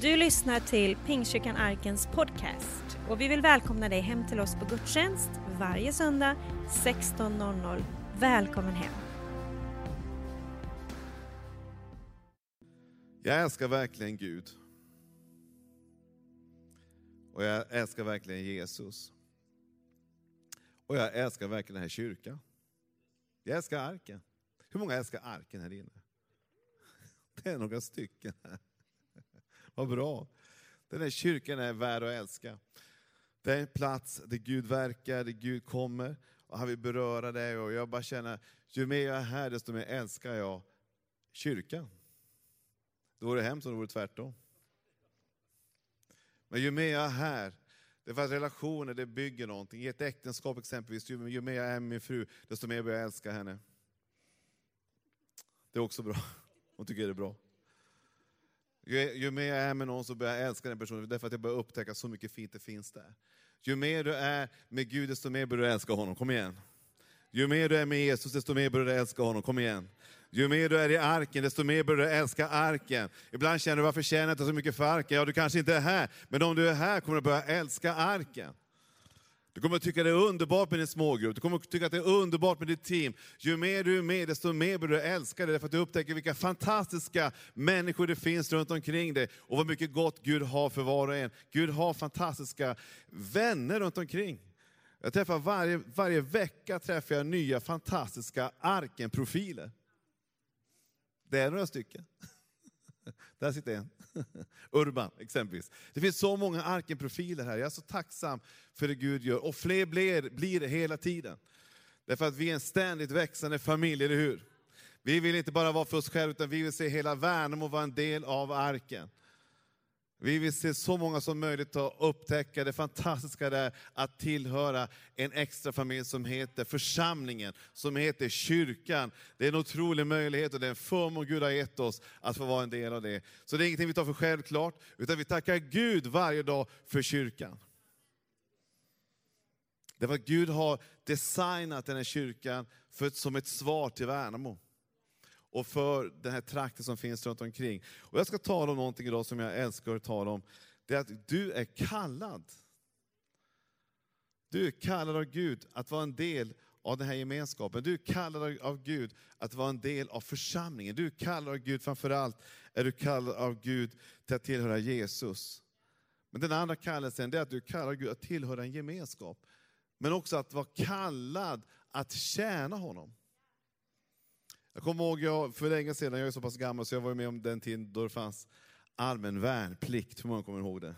Du lyssnar till Pingstkyrkan Arkens podcast och vi vill välkomna dig hem till oss på gudstjänst varje söndag 16.00. Välkommen hem! Jag älskar verkligen Gud. Och jag älskar verkligen Jesus. Och jag älskar verkligen den här kyrkan. Jag älskar arken. Hur många älskar arken här inne? Det är några stycken här. Vad bra. Den här kyrkan är värd att älska. Det är en plats där Gud verkar, där Gud kommer. Och han vill beröra dig. Och jag bara känner, ju mer jag är här, desto mer älskar jag kyrkan. Det vore hemskt om det vore tvärtom. Men ju mer jag är här, det är för att relationer det bygger någonting. I ett äktenskap exempelvis, ju, ju mer jag är med min fru, desto mer börjar jag älska henne. Det är också bra. Hon tycker det är bra. Ju, ju mer jag är med någon så börjar jag älska den personen, därför att jag börjar upptäcka så mycket fint det finns där. Ju mer du är med Gud, desto mer börjar du älska honom. Kom igen. Ju mer du är med Jesus, desto mer börjar du älska honom. Kom igen. Ju mer du är i arken, desto mer börjar du älska arken. Ibland känner du, varför känner jag inte så mycket för arken? Ja, du kanske inte är här, men om du är här kommer du börja älska arken. Du kommer att tycka det är underbart med din smågrupp, du kommer att tycka att det är underbart med ditt team. Ju mer du är med, desto mer börjar du älska det, därför att du upptäcker vilka fantastiska människor det finns runt omkring dig, och vad mycket gott Gud har för var och en. Gud har fantastiska vänner runt omkring. Jag träffar varje, varje vecka träffar jag nya fantastiska Arkenprofiler. Det är några stycken. Där sitter en. Urban exempelvis. Det finns så många Arkenprofiler här. Jag är så tacksam för det Gud gör. Och fler blir, blir det hela tiden. Därför att vi är en ständigt växande familj, eller hur? Vi vill inte bara vara för oss själva, utan vi vill se hela Värnamo vara en del av arken. Vi vill se så många som möjligt att upptäcka det fantastiska där att tillhöra en extra familj som heter församlingen, som heter kyrkan. Det är en otrolig möjlighet och det är en förmån Gud har gett oss att få vara en del av det. Så det är ingenting vi tar för självklart, utan vi tackar Gud varje dag för kyrkan. Därför att Gud har designat den här kyrkan för, som ett svar till Värnamo och för den här trakten som finns runt omkring. Och jag ska tala om någonting idag som jag älskar att tala om. Det är att du är kallad. Du är kallad av Gud att vara en del av den här gemenskapen. Du är kallad av Gud att vara en del av församlingen. Du är kallad av Gud, framförallt är du kallad av Gud till att tillhöra Jesus. Men den andra kallelsen är att du är kallad av Gud att tillhöra en gemenskap. Men också att vara kallad att tjäna honom. Jag kommer ihåg jag, för länge sedan, jag är så pass gammal så jag var med om den tiden då det fanns allmän värnplikt. Hur många kommer ihåg det?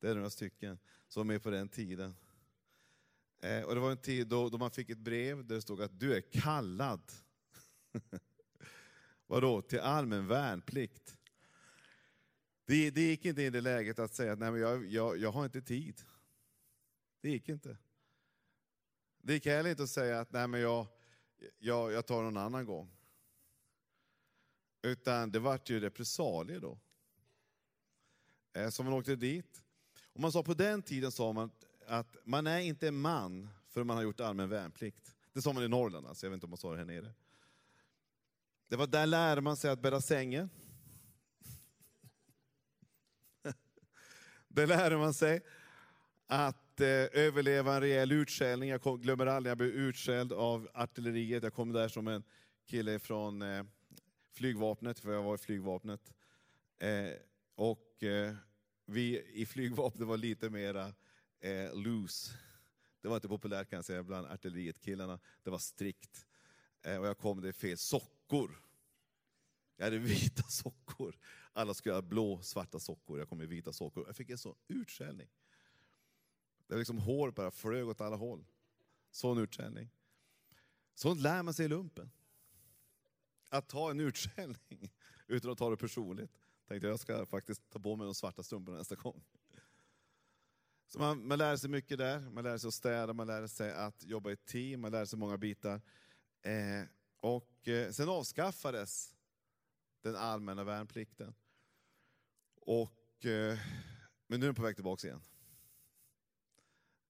Det är några stycken som var med på den tiden. Eh, och det var en tid då, då man fick ett brev där det stod att du är kallad. Vadå? Till allmän värnplikt. Det, det gick inte i det läget att säga att nej, men jag, jag, jag har inte tid. Det gick inte. Det gick heller inte att säga att nej, men jag, jag, jag tar någon annan gång. Utan det vart ju repressalier då. Eh, så man åkte dit. Och man sa på den tiden sa man att man är inte man förrän man har gjort allmän värnplikt. Det sa man i Norrland, alltså. jag vet inte om man sa det här nere. Det var där lärde man sig att bädda sängen. där lärde man sig att eh, överleva en rejäl utskällning. Jag kom, glömmer aldrig, jag blev utskälld av artilleriet. Jag kom där som en kille från eh, flygvapnet, för jag var i flygvapnet. Eh, och eh, vi i flygvapnet var lite mera eh, loose. Det var inte populärt kan jag säga bland artilleriet-killarna. Det var strikt. Eh, och jag kom det fel. Sockor. Jag hade vita sockor. Alla skulle ha blå, svarta sockor. Jag kom i vita sockor. Jag fick en sån utskällning. Det var liksom hår bara flög åt alla håll. Sån utskällning. Sånt lär man sig i lumpen att ta en utskällning utan att ta det personligt. Tänkte jag ska faktiskt ta på mig de svarta strumporna nästa gång. Så man, man lär sig mycket där. Man lär sig att städa, man lär sig att jobba i team, man lär sig många bitar. Eh, och eh, sen avskaffades den allmänna värnplikten. Och, eh, men nu är den på väg tillbaka igen.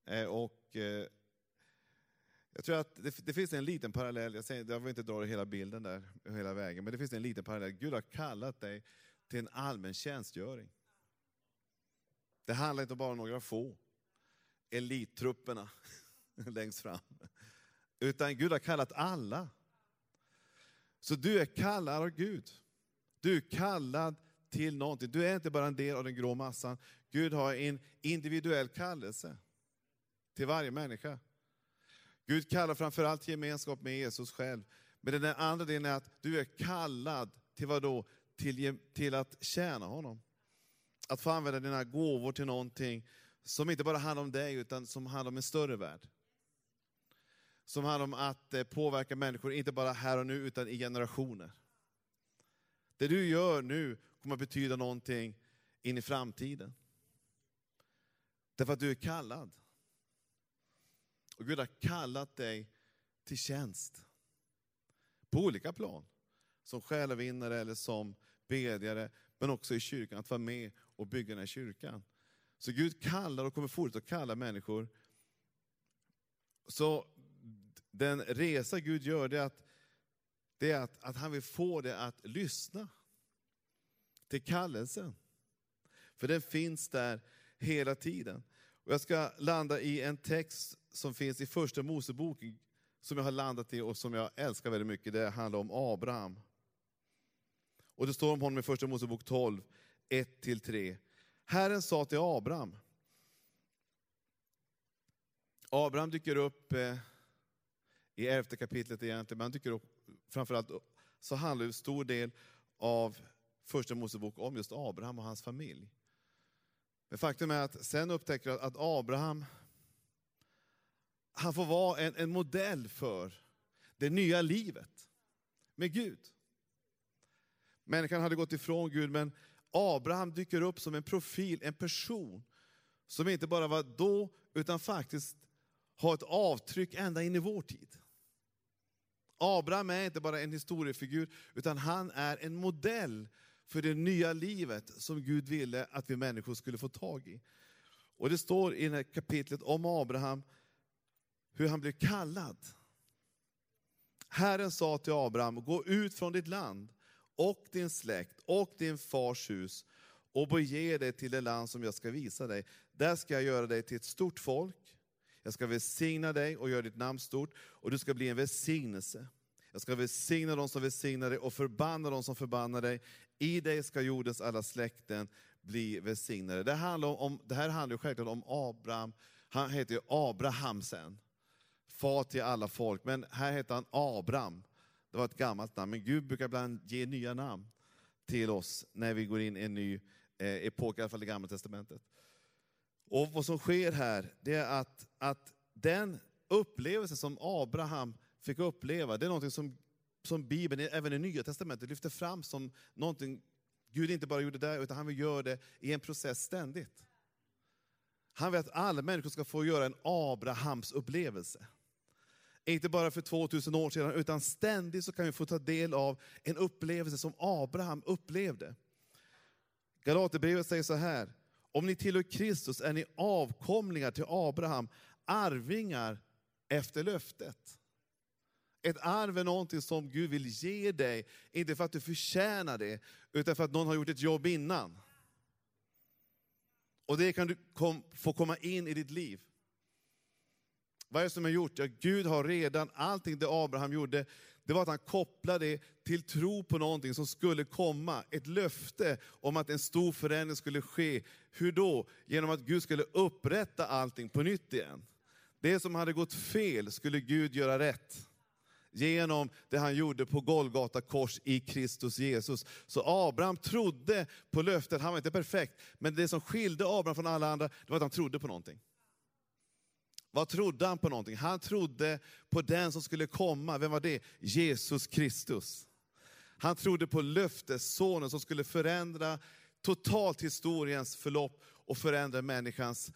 Eh, och eh, jag tror att det, det, finns en liten parallell, jag, säger, jag vill inte dra hela bilden där, hela vägen, men det finns en liten parallell. Gud har kallat dig till en allmän tjänstgöring. Det handlar inte bara om några få, elittrupperna längst fram. Utan Gud har kallat alla. Så du är kallad av Gud. Du är kallad till någonting. Du är inte bara en del av den grå massan. Gud har en individuell kallelse till varje människa. Gud kallar framförallt till gemenskap med Jesus själv. Men den andra delen är att du är kallad till vad då? Till, till att tjäna honom. Att få använda dina gåvor till någonting som inte bara handlar om dig, utan som handlar om en större värld. Som handlar om att eh, påverka människor, inte bara här och nu, utan i generationer. Det du gör nu kommer att betyda någonting in i framtiden. Därför att du är kallad. Och Gud har kallat dig till tjänst. På olika plan. Som själavinnare eller som bedjare, men också i kyrkan, att vara med och bygga den här kyrkan. Så Gud kallar och kommer fortsätta kalla människor. Så den resa Gud gör, det är att, det är att, att han vill få dig att lyssna till kallelsen. För den finns där hela tiden. Och jag ska landa i en text som finns i första Moseboken, som jag har landat i och som jag älskar väldigt mycket. Det handlar om Abraham. Och det står om honom i första Mosebok 12, 1-3. Herren sa till Abraham, Abraham dyker upp eh, i elfte kapitlet egentligen, men han dyker upp framförallt, så handlar en stor del av första Mosebok om just Abraham och hans familj. Men faktum är att sen upptäcker jag att Abraham, han får vara en, en modell för det nya livet med Gud. Människan hade gått ifrån Gud, men Abraham dyker upp som en profil, en person, som inte bara var då, utan faktiskt har ett avtryck ända in i vår tid. Abraham är inte bara en historiefigur, utan han är en modell för det nya livet som Gud ville att vi människor skulle få tag i. Och det står i det här kapitlet om Abraham, hur han blev kallad. Herren sa till Abraham, gå ut från ditt land och din släkt och din fars hus och bege dig till det land som jag ska visa dig. Där ska jag göra dig till ett stort folk. Jag ska välsigna dig och göra ditt namn stort och du ska bli en välsignelse. Jag ska välsigna dem som välsignar dig och förbanna dem som förbannar dig. I dig ska jordens alla släkten bli välsignade. Det, handlar om, det här handlar självklart om Abraham, han heter ju Abraham sen. Far till alla folk, men här heter han Abraham. Det var ett gammalt namn, men Gud brukar ibland ge nya namn till oss när vi går in i en ny eh, epok, i alla fall i Gamla Testamentet. Och vad som sker här, det är att, att den upplevelse som Abraham fick uppleva, det är något som, som Bibeln, även i Nya Testamentet, lyfter fram som någonting Gud inte bara gjorde där, utan han vill göra det i en process ständigt. Han vill att alla människor ska få göra en Abrahams upplevelse. Inte bara för 2000 år sedan, utan ständigt så kan vi få ta del av en upplevelse som Abraham upplevde. Galaterbrevet säger så här, om ni tillhör Kristus är ni avkomlingar till Abraham, arvingar efter löftet. Ett arv är någonting som Gud vill ge dig, inte för att du förtjänar det, utan för att någon har gjort ett jobb innan. Och det kan du kom, få komma in i ditt liv. Vad är det som är gjort? Ja, Gud har redan, allting det Abraham gjorde, det var att han kopplade det till tro på någonting som skulle komma. Ett löfte om att en stor förändring skulle ske. Hur då? Genom att Gud skulle upprätta allting på nytt igen. Det som hade gått fel skulle Gud göra rätt genom det han gjorde på Golgata kors i Kristus Jesus. Så Abraham trodde på löftet, han var inte perfekt, men det som skilde Abraham från alla andra, det var att han trodde på någonting. Vad trodde han på någonting? Han trodde på den som skulle komma. Vem var det? Jesus Kristus. Han trodde på löftessonen som skulle förändra totalt historiens förlopp och förändra människans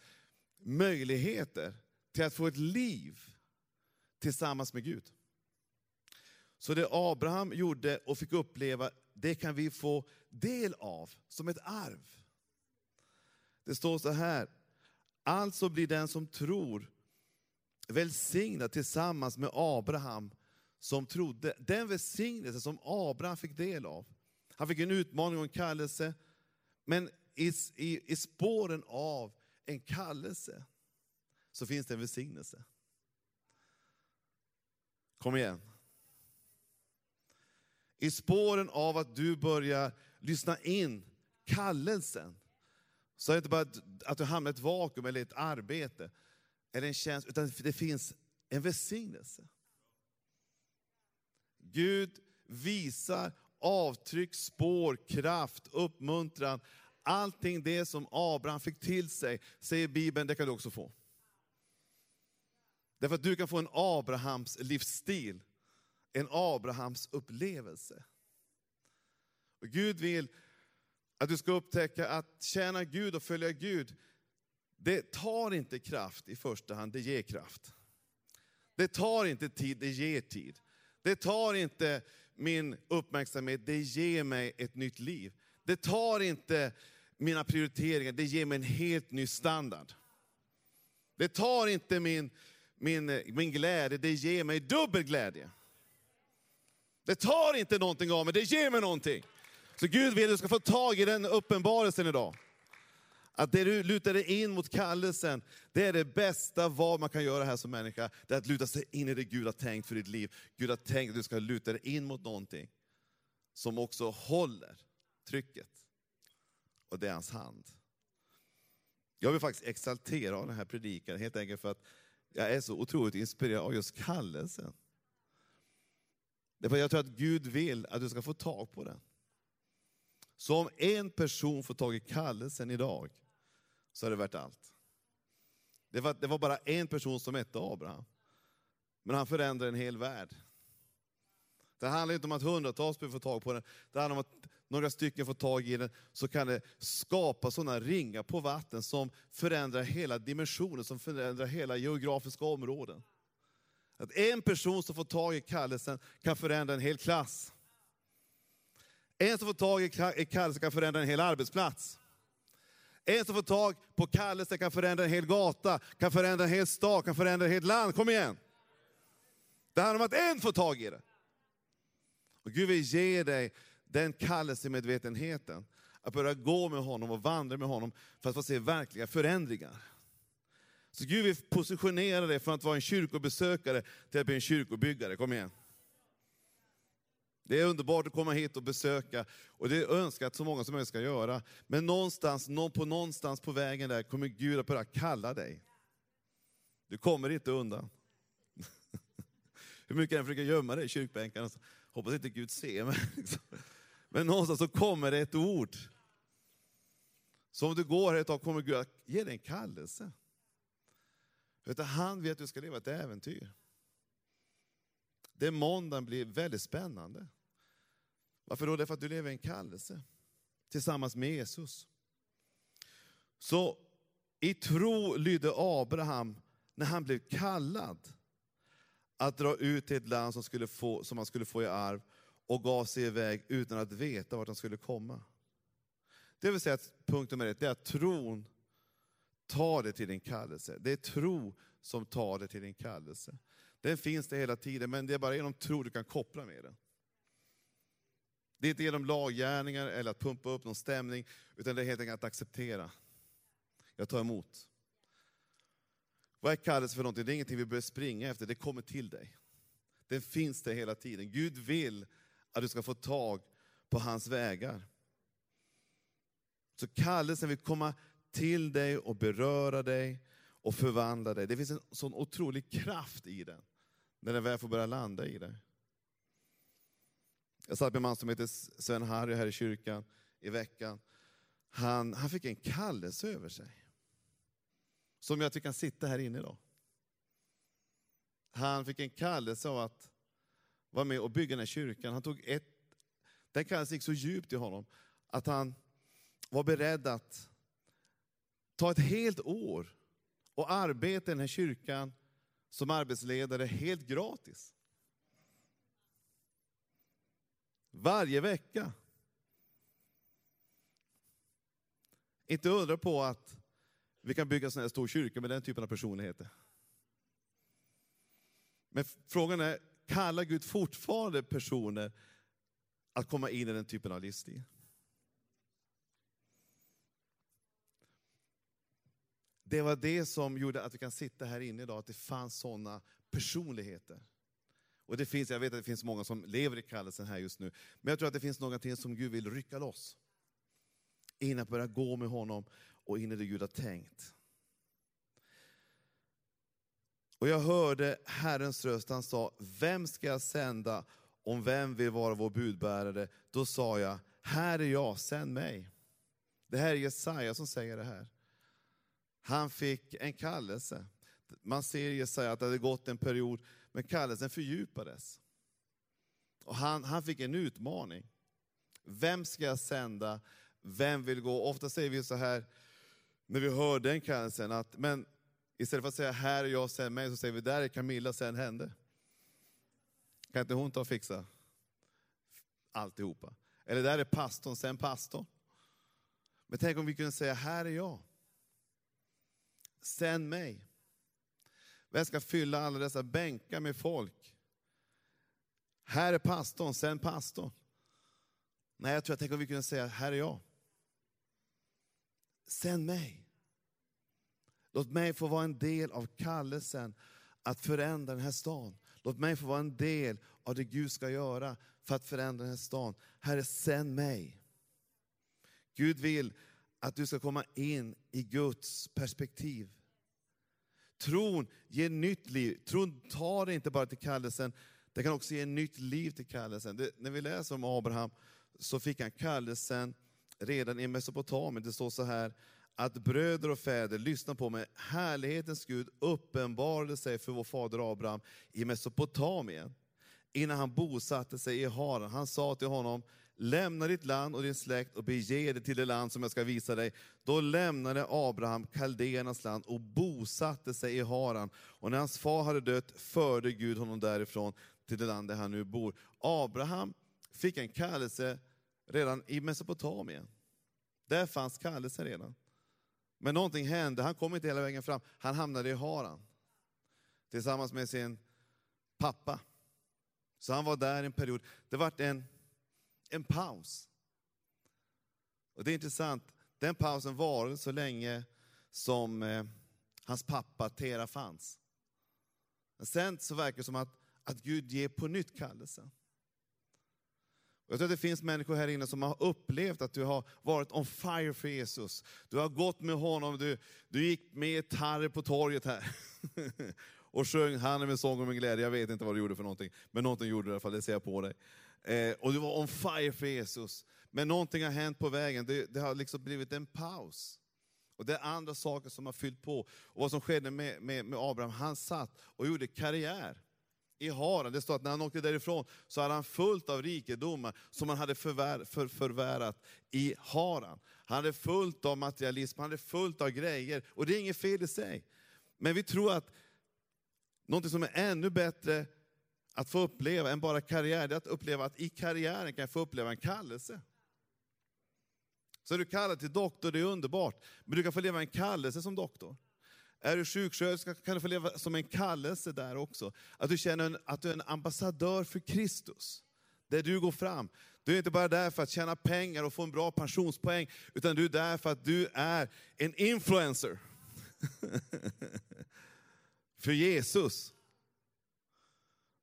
möjligheter till att få ett liv tillsammans med Gud. Så det Abraham gjorde och fick uppleva, det kan vi få del av som ett arv. Det står så här, alltså blir den som tror välsignad tillsammans med Abraham som trodde. Den välsignelse som Abraham fick del av. Han fick en utmaning och en kallelse. Men i, i, i spåren av en kallelse så finns det en välsignelse. Kom igen. I spåren av att du börjar lyssna in kallelsen, så är det inte bara att du hamnar i ett vakuum eller ett arbete, eller en tjänst, utan det finns en välsignelse. Gud visar avtryck, spår, kraft, uppmuntran. Allting det som Abraham fick till sig, säger Bibeln, det kan du också få. Därför att du kan få en Abrahams livsstil, en Abrahams upplevelse. Och Gud vill att du ska upptäcka att tjäna Gud och följa Gud, det tar inte kraft i första hand, det ger kraft. Det tar inte tid, det ger tid. Det tar inte min uppmärksamhet, det ger mig ett nytt liv. Det tar inte mina prioriteringar, det ger mig en helt ny standard. Det tar inte min, min, min glädje, det ger mig dubbel glädje. Det tar inte någonting av mig, det ger mig någonting. Så Gud vill att du ska få tag i den uppenbarelsen idag. Att det du lutar dig in mot kallelsen, det är det bästa vad man kan göra här som människa. Det är att luta sig in i det Gud har tänkt för ditt liv. Gud har tänkt att du ska luta dig in mot någonting som också håller trycket. Och det är hans hand. Jag vill faktiskt exaltera av den här predikan, helt enkelt för att jag är så otroligt inspirerad av just kallelsen. Därför jag tror att Gud vill att du ska få tag på den. Så om en person får tag i kallelsen idag, så är det värt allt. Det var, det var bara en person som hette Abraham. Men han förändrade en hel värld. Det handlar inte om att hundratals behöver få tag på den. Det handlar om att några stycken får tag i den, så kan det skapa sådana ringar på vatten som förändrar hela dimensionen, som förändrar hela geografiska områden. Att en person som får tag i kallelsen kan förändra en hel klass. En som får tag i kallelsen kan förändra en hel arbetsplats. En som får tag på kallelsen kan förändra en hel gata, kan förändra en hel stad, kan förändra ett helt land. Kom igen! Det handlar om att en får tag i det. Och Gud vill ge dig den kallelsemedvetenheten. Att börja gå med honom och vandra med honom för att få se verkliga förändringar. Så Gud vill positionera dig från att vara en kyrkobesökare till att bli en kyrkobyggare. Kom igen. Det är underbart att komma hit och besöka och det önskar att så många som möjligt ska göra. Men någonstans, på någonstans på vägen där kommer Gud att börja kalla dig. Du kommer inte undan. Hur mycket jag försöker gömma dig i kyrkbänkarna, hoppas inte Gud ser mig. Liksom. Men någonstans så kommer det ett ord. Så om du går här ett tag kommer Gud att ge dig en kallelse. Han vet att du ska leva ett äventyr. Det måndagen blir väldigt spännande. Varför då? Därför att du lever i en kallelse tillsammans med Jesus. Så i tro lydde Abraham när han blev kallad att dra ut till ett land som, skulle få, som han skulle få i arv och gav sig iväg utan att veta vart han skulle komma. Det vill säga att punkt nummer ett, det är att tron tar dig till din kallelse. Det är tro som tar dig till din kallelse. Den finns där hela tiden, men det är bara genom tro du kan koppla med den. Det är inte genom laggärningar eller att pumpa upp någon stämning, utan det är helt enkelt att acceptera. Jag tar emot. Vad är kallelse för någonting? Det är ingenting vi behöver springa efter, det kommer till dig. Den finns där hela tiden. Gud vill att du ska få tag på hans vägar. Så kallelsen vill komma till dig och beröra dig och förvandla dig. Det finns en sån otrolig kraft i den, när den väl får börja landa i dig. Jag satt med en man som heter Sven Harry här i kyrkan i veckan. Han, han fick en kallelse över sig. Som jag tycker kan sitta här inne idag. Han fick en kallelse av att vara med och bygga den här kyrkan. Han tog ett, den kallelsen gick så djupt i honom att han var beredd att ta ett helt år och arbeta i den här kyrkan som arbetsledare helt gratis. Varje vecka. Inte undra på att vi kan bygga en här stor kyrka med den typen av personligheter. Men frågan är, kallar Gud fortfarande personer att komma in i den typen av livsstil? Det var det som gjorde att vi kan sitta här inne idag, att det fanns sådana personligheter. Och det finns, jag vet att det finns många som lever i kallelsen här just nu, men jag tror att det finns någonting som Gud vill rycka loss. In att börja gå med honom och in i det Gud har tänkt. Och jag hörde Herrens röst, han sa, vem ska jag sända om vem vill vara vår budbärare? Då sa jag, här är jag, sänd mig. Det här är Jesaja som säger det här. Han fick en kallelse. Man ser i Jesaja att det hade gått en period, men kallelsen fördjupades. Och han, han fick en utmaning. Vem ska jag sända? Vem vill gå? Ofta säger vi så här, när vi hör den kallelsen, att men istället för att säga här är jag, sänd mig, så säger vi där är Camilla, sen hände. Kan inte hon ta och fixa alltihopa? Eller där är pastorn, sen pastorn. Men tänk om vi kunde säga, här är jag. Sänd mig. Vem ska fylla alla dessa bänkar med folk? Här är pastorn, sen pastorn. Nej, jag tror jag tänker om vi kunde säga, här är jag. Sänd mig. Låt mig få vara en del av kallelsen att förändra den här stan. Låt mig få vara en del av det Gud ska göra för att förändra den här stan. Herre, sänd mig. Gud vill att du ska komma in i Guds perspektiv. Tron ger nytt liv. Tron tar inte bara till kallelsen, det kan också ge nytt liv till kallelsen. Det, när vi läser om Abraham så fick han kallelsen redan i Mesopotamien. Det står så här, att bröder och fäder, lyssna på mig, härlighetens Gud uppenbarade sig för vår fader Abraham i Mesopotamien, innan han bosatte sig i Haran. Han sa till honom, lämna ditt land och din släkt och bege dig till det land som jag ska visa dig. Då lämnade Abraham kaldéernas land och bosatte sig i Haran. Och när hans far hade dött förde Gud honom därifrån till det land där han nu bor. Abraham fick en kallelse redan i Mesopotamien. Där fanns kallelsen redan. Men någonting hände, han kom inte hela vägen fram. Han hamnade i Haran. Tillsammans med sin pappa. Så han var där en period. Det vart en, en paus. Och det är intressant, den pausen varade så länge som eh, hans pappa Tera fanns. Men sen så verkar det som att, att Gud ger på nytt kallelsen. Jag tror att det finns människor här inne som har upplevt att du har varit on fire för Jesus. Du har gått med honom, du, du gick med gitarrer på torget här. och sjöng Han är min sång och min glädje. Jag vet inte vad du gjorde för någonting, men någonting gjorde du i alla fall, det ser jag på dig. Eh, och du var on fire för Jesus. Men någonting har hänt på vägen, det, det har liksom blivit en paus. Och det är andra saker som har fyllt på. Och vad som skedde med, med, med Abraham, han satt och gjorde karriär i Haran. Det står att när han åkte därifrån så hade han fullt av rikedomar som han hade förvär, för, förvärat i Haran. Han hade fullt av materialism, han hade fullt av grejer. Och det är inget fel i sig. Men vi tror att något som är ännu bättre att få uppleva än bara karriär, det är att uppleva att i karriären kan jag få uppleva en kallelse. Så är du kallad till doktor, det är underbart. Men du kan få leva en kallelse som doktor. Är du sjuksköterska kan du få leva som en kallelse där också. Att du känner att du är en ambassadör för Kristus. Där du går fram. Du är inte bara där för att tjäna pengar och få en bra pensionspoäng, utan du är där för att du är en influencer. för Jesus.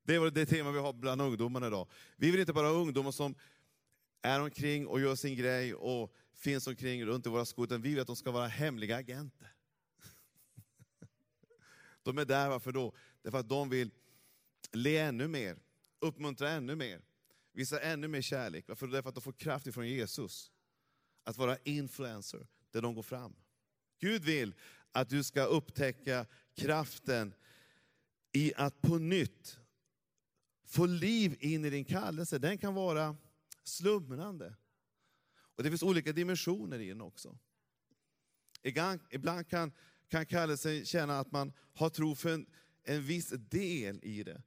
Det är det tema vi har bland ungdomarna idag. Vi vill inte bara ha ungdomar som är omkring och gör sin grej och finns omkring runt i våra skolor, utan vi vill att de ska vara hemliga agenter. De är där, varför då? Därför att de vill le ännu mer, uppmuntra ännu mer, visa ännu mer kärlek. Varför? Därför att de får kraft ifrån Jesus. Att vara influencer, där de går fram. Gud vill att du ska upptäcka kraften i att på nytt få liv in i din kallelse. Den kan vara slumrande. Och det finns olika dimensioner i den också. Ibland kan kan kallelsen känna att man har tro för en, en viss del i det.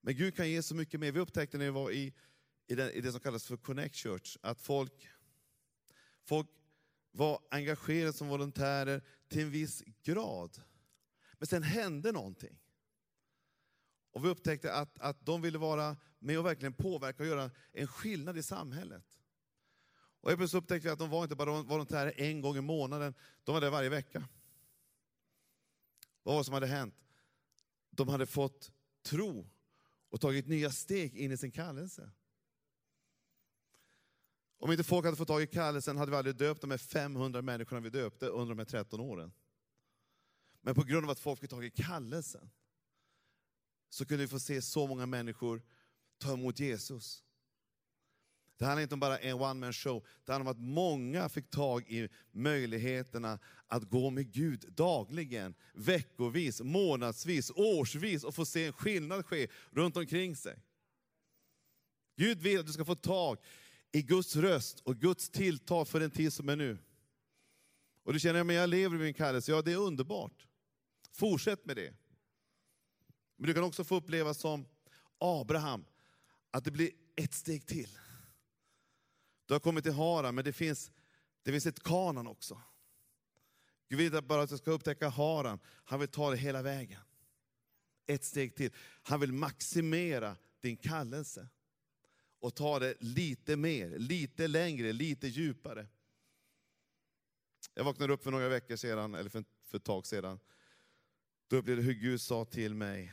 Men Gud kan ge så mycket mer. Vi upptäckte när vi var i, i, det, i det som kallas för Connect Church, att folk, folk var engagerade som volontärer till en viss grad. Men sen hände någonting. Och vi upptäckte att, att de ville vara med och verkligen påverka och göra en skillnad i samhället. Och plötsligt upptäckte vi att de var inte bara volontärer en gång i månaden, de var där varje vecka. Vad var det som hade hänt? De hade fått tro och tagit nya steg in i sin kallelse. Om inte folk hade fått tag i kallelsen hade vi aldrig döpt de här 500 människorna vi döpte under de här 13 åren. Men på grund av att folk fick tag i kallelsen så kunde vi få se så många människor ta emot Jesus. Det handlar inte om bara en one man show, det handlar om att många fick tag i möjligheterna att gå med Gud dagligen, veckovis, månadsvis, årsvis och få se en skillnad ske runt omkring sig. Gud vill att du ska få tag i Guds röst och Guds tilltal för den tid som är nu. Och du känner, att jag lever i min kallelse, ja det är underbart. Fortsätt med det. Men du kan också få uppleva som Abraham, att det blir ett steg till. Du har kommit till Haran, men det finns, det finns ett kanan också. Gud vill bara att du ska upptäcka Haran, han vill ta dig hela vägen. Ett steg till. Han vill maximera din kallelse. Och ta det lite mer, lite längre, lite djupare. Jag vaknade upp för några veckor sedan, eller för, för ett tag sedan. Då upplevde jag hur Gud sa till mig,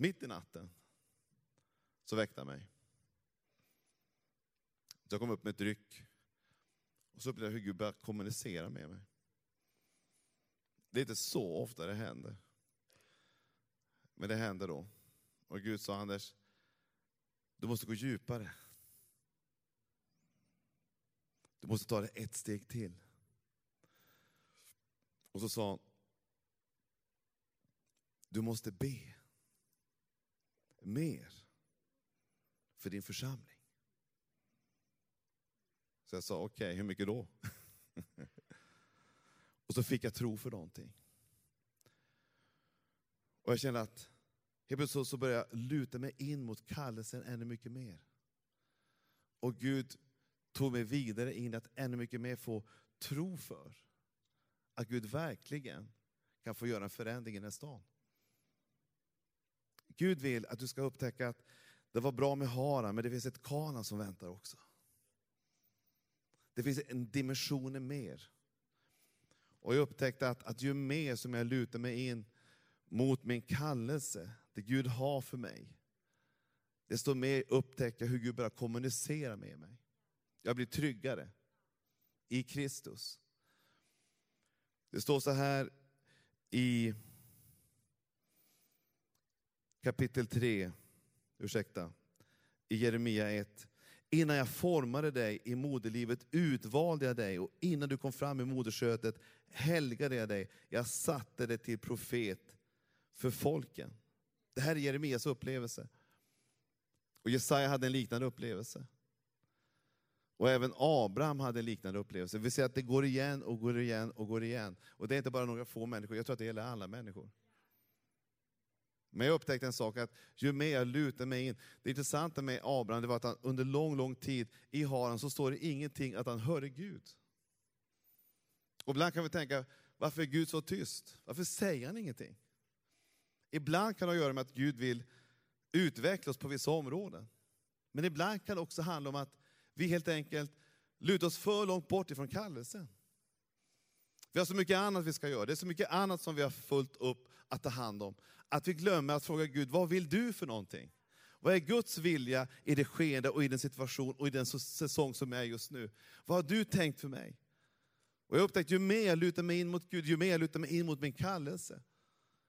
mitt i natten, så väckte han mig. Jag kom upp med ett ryck. Och så upplevde jag hur Gud började kommunicera med mig. Det är inte så ofta det händer. Men det hände då. Och Gud sa, Anders, du måste gå djupare. Du måste ta det ett steg till. Och så sa han, du måste be mer för din församling. Så jag sa, okej, okay, hur mycket då? och så fick jag tro för någonting. Och jag kände att helt plötsligt så började jag luta mig in mot kallelsen ännu mycket mer. Och Gud tog mig vidare in att ännu mycket mer få tro för att Gud verkligen kan få göra en förändring i den här stan. Gud vill att du ska upptäcka att det var bra med Haran, men det finns ett Kana som väntar också. Det finns en dimension mer. Och jag upptäckte att, att ju mer som jag lutar mig in mot min kallelse, det Gud har för mig, desto mer upptäcker jag hur Gud börjar kommunicera med mig. Jag blir tryggare i Kristus. Det står så här i kapitel 3, ursäkta, i Jeremia 1. Innan jag formade dig i moderlivet utvalde jag dig och innan du kom fram i moderskötet helgade jag dig. Jag satte dig till profet för folken. Det här är Jeremias upplevelse. Och Jesaja hade en liknande upplevelse. Och även Abraham hade en liknande upplevelse. Vi ser att det går igen och går igen och går igen. Och det är inte bara några få människor, jag tror att det gäller alla människor. Men jag upptäckte en sak, att ju mer jag lutar mig in, det intressanta med Abraham det var att han under lång, lång tid i Haran så står det ingenting att han hörde Gud. Och ibland kan vi tänka, varför är Gud så tyst? Varför säger han ingenting? Ibland kan det göra med att Gud vill utveckla oss på vissa områden. Men ibland kan det också handla om att vi helt enkelt lutar oss för långt bort ifrån kallelsen. Vi har så mycket annat vi ska göra, det är så mycket annat som vi har fullt upp att ta hand om. Att vi glömmer att fråga Gud, vad vill du för någonting? Vad är Guds vilja i det skeende och i den situation och i den säsong som är just nu? Vad har du tänkt för mig? Och jag upptäckte, ju mer jag lutar mig in mot Gud, ju mer jag lutar mig in mot min kallelse,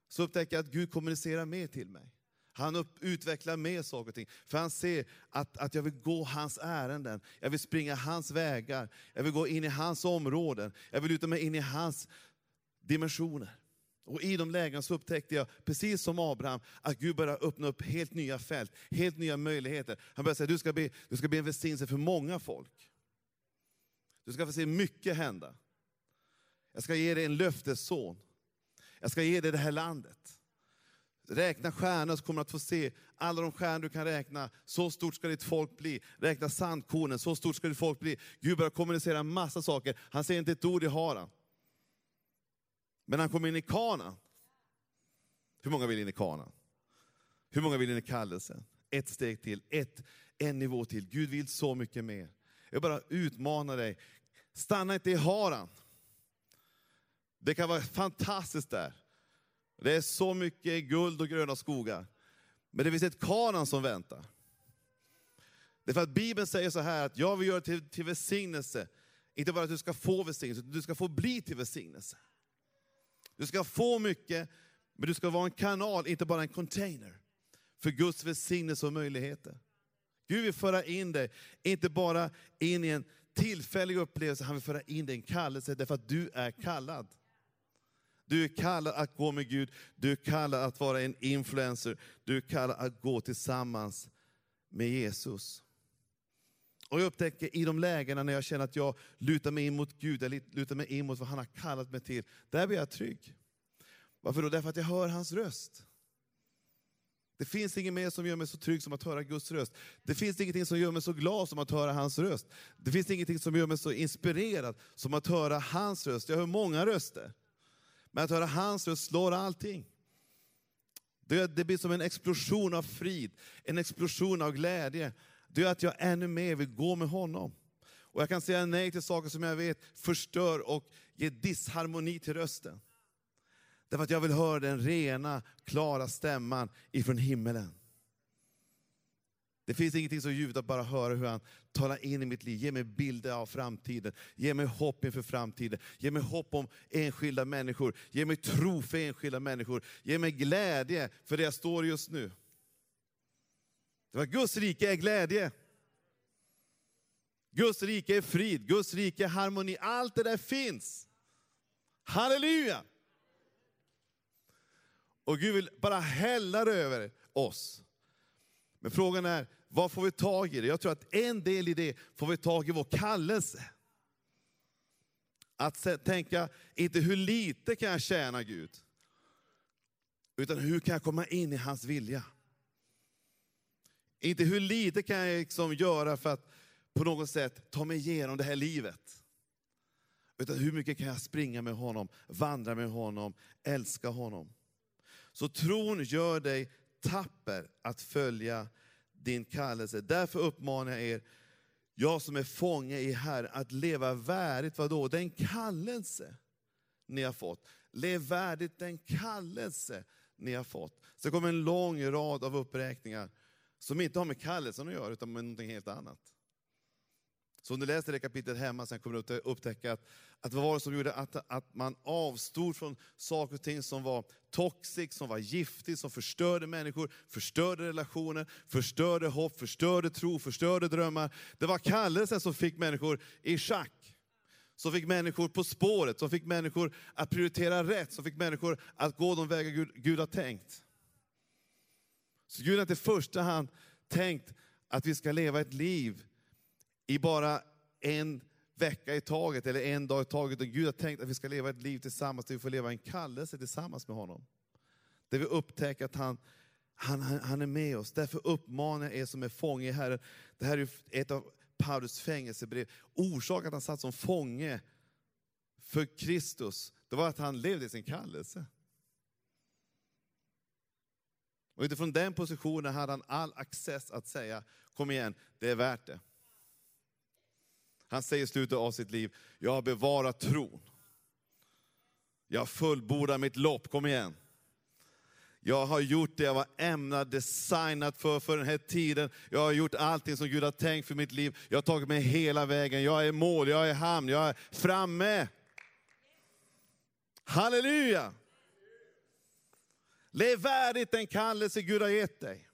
så upptäcker jag att Gud kommunicerar mer till mig. Han upp, utvecklar mer saker och ting. För han ser att, att jag vill gå hans ärenden. Jag vill springa hans vägar. Jag vill gå in i hans områden. Jag vill luta mig in i hans dimensioner. Och i de lägena så upptäckte jag, precis som Abraham, att Gud börjar öppna upp helt nya fält, helt nya möjligheter. Han börjar säga, du ska bli, du ska bli en välsignelse för många folk. Du ska få se mycket hända. Jag ska ge dig en löftesson. Jag ska ge dig det här landet. Räkna stjärnor så kommer du att få se alla de stjärnor du kan räkna. Så stort ska ditt folk bli. Räkna sandkornen, så stort ska ditt folk bli. Gud börjar kommunicera en massa saker. Han säger inte ett ord i Haran. Men han kommer in i Kana. Hur många vill in i Kana? Hur många vill in i kallelsen? Ett steg till, ett, en nivå till. Gud vill så mycket mer. Jag bara utmanar dig. Stanna inte i Haran. Det kan vara fantastiskt där. Det är så mycket guld och gröna skogar. Men det finns ett Kanaan som väntar. Därför att Bibeln säger så här att jag vill göra till, till välsignelse. Inte bara att du ska få välsignelse, utan du ska få bli till välsignelse. Du ska få mycket, men du ska vara en kanal, inte bara en container. För Guds välsignelse och möjligheter. Gud vill föra in dig, inte bara in i en tillfällig upplevelse, han vill föra in dig i en kallelse, därför att du är kallad. Du är kallad att gå med Gud, du är kallad att vara en influencer, du är kallad att gå tillsammans med Jesus. Och jag upptäcker i de lägena när jag känner att jag lutar mig in mot Gud, jag lutar mig in mot vad han har kallat mig till, där blir jag trygg. Varför då? Därför att jag hör hans röst. Det finns inget mer som gör mig så trygg som att höra Guds röst. Det finns ingenting som gör mig så glad som att höra hans röst. Det finns ingenting som gör mig så inspirerad som att höra hans röst. Jag hör många röster. Men att höra hans röst slår allting. Det blir som en explosion av frid, en explosion av glädje. Det gör att jag ännu mer vill gå med honom. Och jag kan säga nej till saker som jag vet förstör och ger disharmoni till rösten. Därför att jag vill höra den rena, klara stämman ifrån himmelen. Det finns ingenting så ljuvligt att bara höra hur han talar in i mitt liv, ger mig bilder av framtiden, ger mig hopp inför framtiden, ger mig hopp om enskilda människor, ger mig tro för enskilda människor, ger mig glädje för det jag står just nu. För Guds rike är glädje. Guds rike är frid, Guds rike är harmoni, allt det där finns. Halleluja! Och Gud vill bara hälla det över oss. Men frågan är, vad får vi tag i det? Jag tror att en del i det får vi tag i vår kallelse. Att tänka, inte hur lite kan jag tjäna Gud? Utan hur kan jag komma in i hans vilja? Inte hur lite kan jag liksom göra för att på något sätt ta mig igenom det här livet. Utan hur mycket kan jag springa med honom, vandra med honom, älska honom. Så tron gör dig tapper att följa din kallelse. Därför uppmanar jag er, jag som är fånge i Herren, att leva värdigt, vadå? Den kallelse ni har fått. Lev värdigt den kallelse ni har fått. Så kommer en lång rad av uppräkningar som inte har med kallelsen att göra, utan med någonting helt annat. Så om du läser det kapitlet hemma sen kommer du upptäcka att, att vad var det som gjorde att, att man avstod från saker och ting som var toxic, som var giftigt, som förstörde människor, förstörde relationer, förstörde hopp, förstörde tro, förstörde drömmar. Det var kallelsen som fick människor i schack. Som fick människor på spåret, som fick människor att prioritera rätt, som fick människor att gå de vägar Gud, Gud har tänkt. Så Gud har inte i första hand tänkt att vi ska leva ett liv i bara en vecka i taget eller en dag i taget. Och Gud har tänkt att vi ska leva ett liv tillsammans där vi får leva en kallelse tillsammans med honom. Där vi upptäcker att han, han, han är med oss. Därför uppmanar jag er som är fånge i Herren. Det här är ett av Paulus fängelsebrev. Orsaken att han satt som fånge för Kristus, det var att han levde i sin kallelse. Och utifrån den positionen hade han all access att säga, kom igen, det är värt det. Han säger i slutet av sitt liv, jag har bevarat tron. Jag fullbordar mitt lopp, kom igen. Jag har gjort det jag var ämnad, designat för, för den här tiden. Jag har gjort allting som Gud har tänkt för mitt liv. Jag har tagit mig hela vägen. Jag är i mål, jag är i hamn, jag är framme. Halleluja! Lev värdigt den kallelse Gud har gett dig.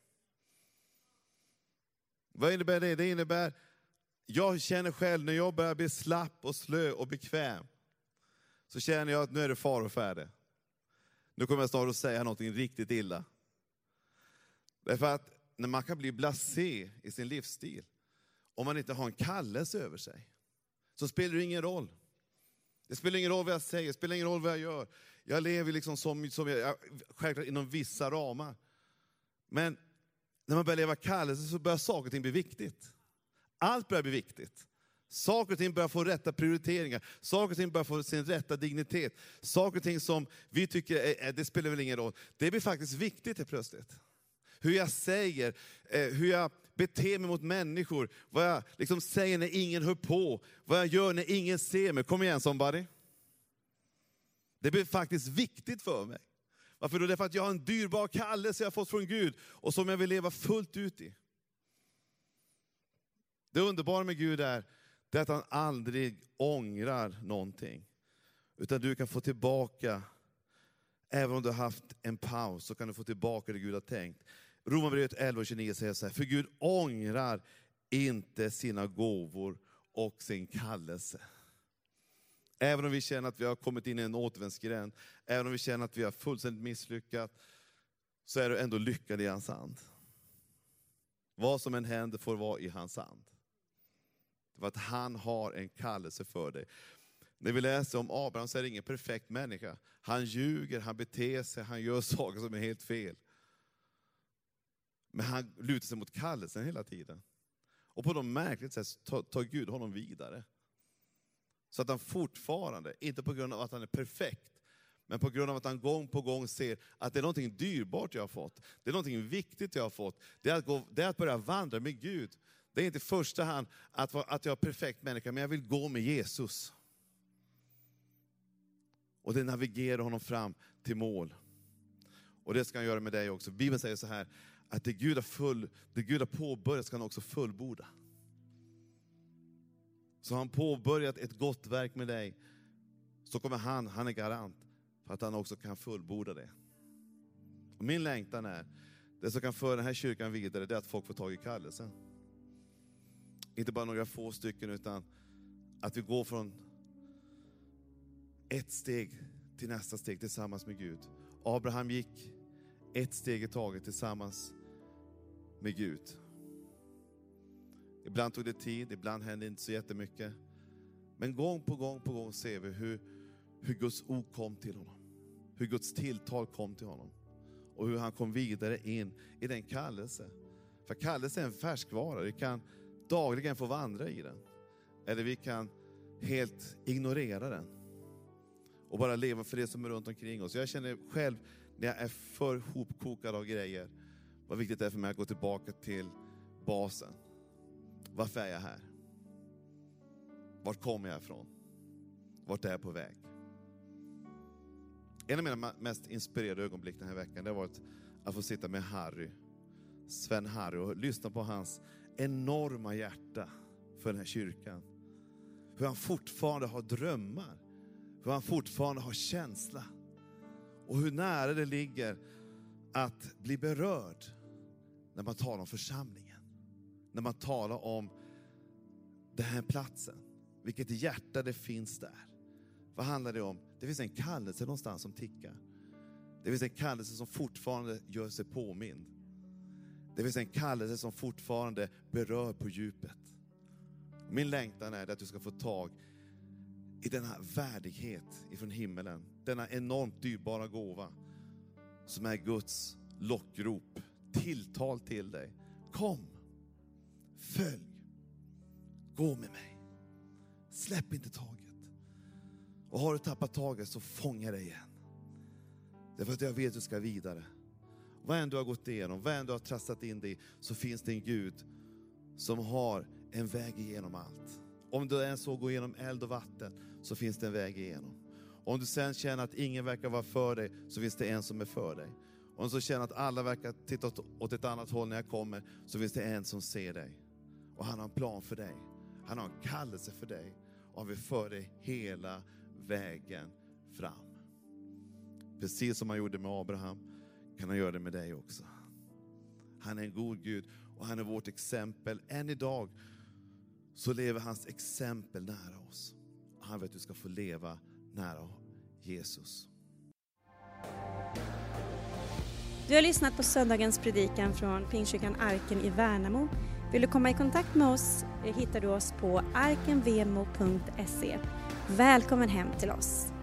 Vad innebär det? Det innebär, jag känner själv när jag börjar bli slapp och slö och bekväm, så känner jag att nu är det far och färde. Nu kommer jag snart att säga någonting riktigt illa. Därför att när man kan bli blasé i sin livsstil, om man inte har en kallelse över sig, så spelar det ingen roll. Det spelar ingen roll vad jag säger, det spelar ingen roll vad jag gör. Jag lever liksom som, som jag, självklart inom vissa ramar. Men när man börjar leva kallelse så börjar saker och ting bli viktigt. Allt börjar bli viktigt. Saker och ting börjar få rätta prioriteringar, saker och ting börjar få sin rätta dignitet. Saker och ting som vi tycker, är, det spelar väl ingen roll. Det blir faktiskt viktigt helt plötsligt. Hur jag säger, eh, hur jag beter mig mot människor, vad jag liksom säger när ingen hör på, vad jag gör när ingen ser mig. Kom igen somebody. Det blir faktiskt viktigt för mig. Varför då? Därför att jag har en dyrbar kallelse jag har fått från Gud och som jag vill leva fullt ut i. Det underbara med Gud är, det är att han aldrig ångrar någonting. Utan du kan få tillbaka, även om du har haft en paus, så kan du få tillbaka det Gud har tänkt. Romarbrevet 11 och 29 säger så här, för Gud ångrar inte sina gåvor och sin kallelse. Även om vi känner att vi har kommit in i en återvändsgränd, även om vi känner att vi har fullständigt misslyckats, så är du ändå lyckad i hans hand. Vad som än händer får vara i hans hand. För att han har en kallelse för dig. När vi läser om Abraham så är det ingen perfekt människa. Han ljuger, han beter sig, han gör saker som är helt fel. Men han lutar sig mot kallelsen hela tiden. Och på något märkligt sätt tar, tar Gud honom vidare. Så att han fortfarande, inte på grund av att han är perfekt, men på grund av att han gång på gång ser att det är någonting dyrbart jag har fått. Det är någonting viktigt jag har fått. Det är att, gå, det är att börja vandra med Gud. Det är inte i första hand att, att jag är perfekt människa, men jag vill gå med Jesus. Och det navigerar honom fram till mål. Och det ska han göra med dig också. Bibeln säger så här, att det Gud har, full, det Gud har påbörjat ska han också fullborda. Så har han påbörjat ett gott verk med dig, så kommer han, han är garant för att han också kan fullborda det. Och min längtan är, det som kan föra den här kyrkan vidare, det är att folk får tag i kallelsen. Inte bara några få stycken, utan att vi går från ett steg till nästa steg tillsammans med Gud. Abraham gick ett steg i taget tillsammans med Gud. Ibland tog det tid, ibland hände inte så jättemycket. Men gång på gång på gång ser vi hur, hur Guds ord kom till honom. Hur Guds tilltal kom till honom. Och hur han kom vidare in i den kallelse. För kallelse är en färskvara, Det kan dagligen få vandra i den. Eller vi kan helt ignorera den. Och bara leva för det som är runt omkring oss. Jag känner själv, när jag är för hopkokad av grejer, vad viktigt det är för mig att gå tillbaka till basen. Varför är jag här? Vart kommer jag ifrån? Vart är jag på väg? En av mina mest inspirerade ögonblick den här veckan, det har varit att få sitta med Harry, Sven Harry, och lyssna på hans enorma hjärta för den här kyrkan. Hur han fortfarande har drömmar, hur han fortfarande har känsla. Och hur nära det ligger att bli berörd när man talar om församlingen. När man talar om den här platsen. Vilket hjärta det finns där. Vad handlar det om? Det finns en kallelse någonstans som tickar. Det finns en kallelse som fortfarande gör sig påmind. Det finns en kallelse som fortfarande berör på djupet. Min längtan är att du ska få tag i denna värdighet ifrån himmelen. Denna enormt dyrbara gåva som är Guds lockrop, tilltal till dig. Kom, följ, gå med mig. Släpp inte taget. Och har du tappat taget så fånga dig igen. Därför att jag vet att du ska vidare. Vad än du har gått igenom, vad än du har trasslat in dig så finns det en Gud som har en väg igenom allt. Om du än så går igenom eld och vatten så finns det en väg igenom. Om du sen känner att ingen verkar vara för dig så finns det en som är för dig. Om du känner att alla verkar titta åt ett annat håll när jag kommer så finns det en som ser dig. Och han har en plan för dig. Han har en kallelse för dig och han vill föra dig hela vägen fram. Precis som han gjorde med Abraham kan han göra det med dig också. Han är en god Gud och han är vårt exempel. Än idag så lever hans exempel nära oss. Han vill att du ska få leva nära Jesus. Du har lyssnat på söndagens predikan från Pingstkyrkan Arken i Värnamo. Vill du komma i kontakt med oss eh, hittar du oss på arkenvemo.se. Välkommen hem till oss.